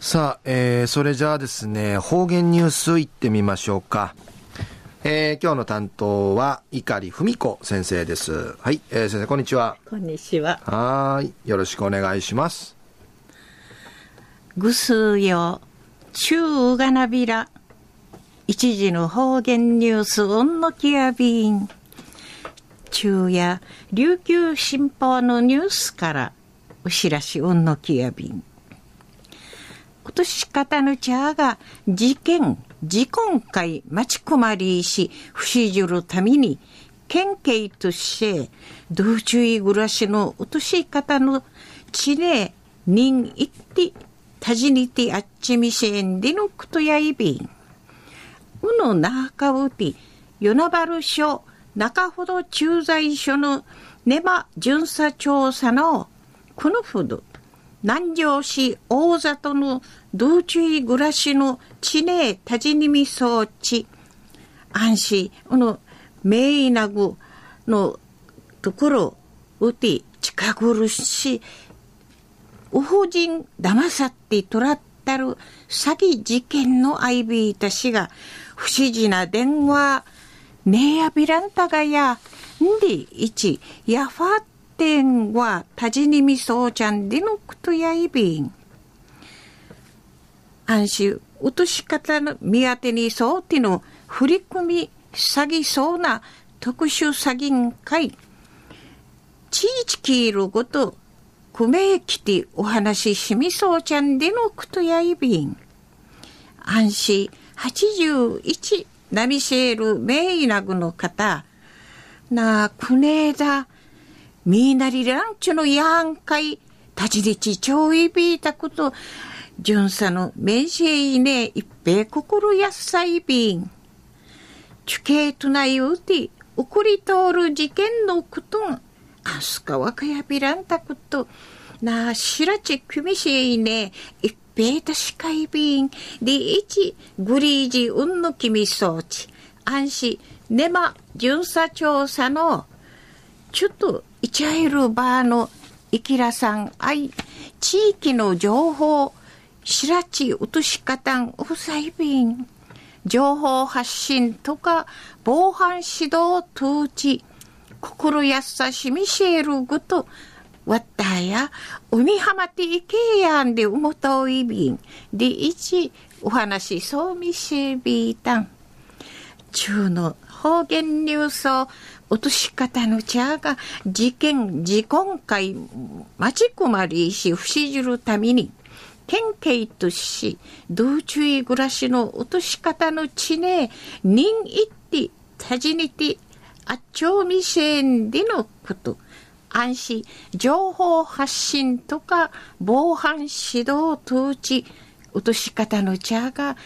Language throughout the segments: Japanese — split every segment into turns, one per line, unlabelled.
さあ、えー、それじゃあですね、方言ニュースいってみましょうか。えー、今日の担当は、碇文子先生です。はい、えー、先生、こんにちは。
こんにちは。
はい、よろしくお願いします。
ぐすよ、中がなびら。一時の方言ニュース、うんのきやびん。中や琉球新報のニュースから、お知らしうんのきやびん。今年方の茶が事件、事婚会待ち込まりし、不死じるために、県警として、道中い暮らしの落とし方の地で、人一ってたじにてあっちみせんでのくとやいびん。うのなかうて、与那原署中ほど駐在所の根場巡査調査のこのほど南城市大里の道中暮らしの地ねたじにみ装置安心の名医なぐのところうて近ぐるしう婦人騙さってとらったる詐欺事件の相びいたしが不思議な電話ねやびらんたがやんでいちやファテンはたじにみそうちゃんでのくとやいびん。安心落とし方の見当てにそうての振り込み詐欺そうな特殊詐欺会ちいちきいるごとくめきてお話ししみそうちゃんでのくとやいびん。安心81ナミシェール・メイナグの方。なあくねえだ。みなりランチュのやんかい。立ちりちちょういびいたこと。巡査のメジェイね一平心やっさいびんチュケートないうて送り通る事件のこと。んあすかわかやびらんたこと。なあしらちくみしいね。一ベータシカイビン、リイチ、グリージ、ウンのキミ装置、安心、ネマ、巡査調査の、ちょっと、イチャイルバーの、イキラさん、あい、地域の情報、しらち、うとしかたん、うさいびん、情報発信とか、防犯指導通知、心やさしみシェルぐと、わったや、海浜ていけやんでうもといびん。で、一、お話そうみしびたん。中の方言ニュースを落とし方の茶が事件、事婚会、待ちこまりし不死じるために、県警とし、道中い暮らしの落とし方の地ね、人一って、たじにて、あっちょうみせんでのこと。安心、情報発信とか防犯指導通知、落とし方の茶が、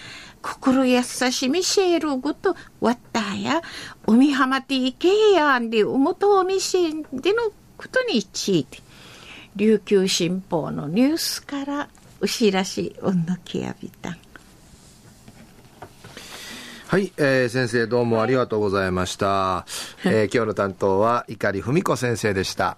心優しみシェルごと、わったや、海浜ていけやんで、おもとおみせんでのことについて、琉球新報のニュースから、うしらし、おんのきやびたん。
はい、えー、先生どうもありがとうございました。えー、今日の担当は碇文子先生でした。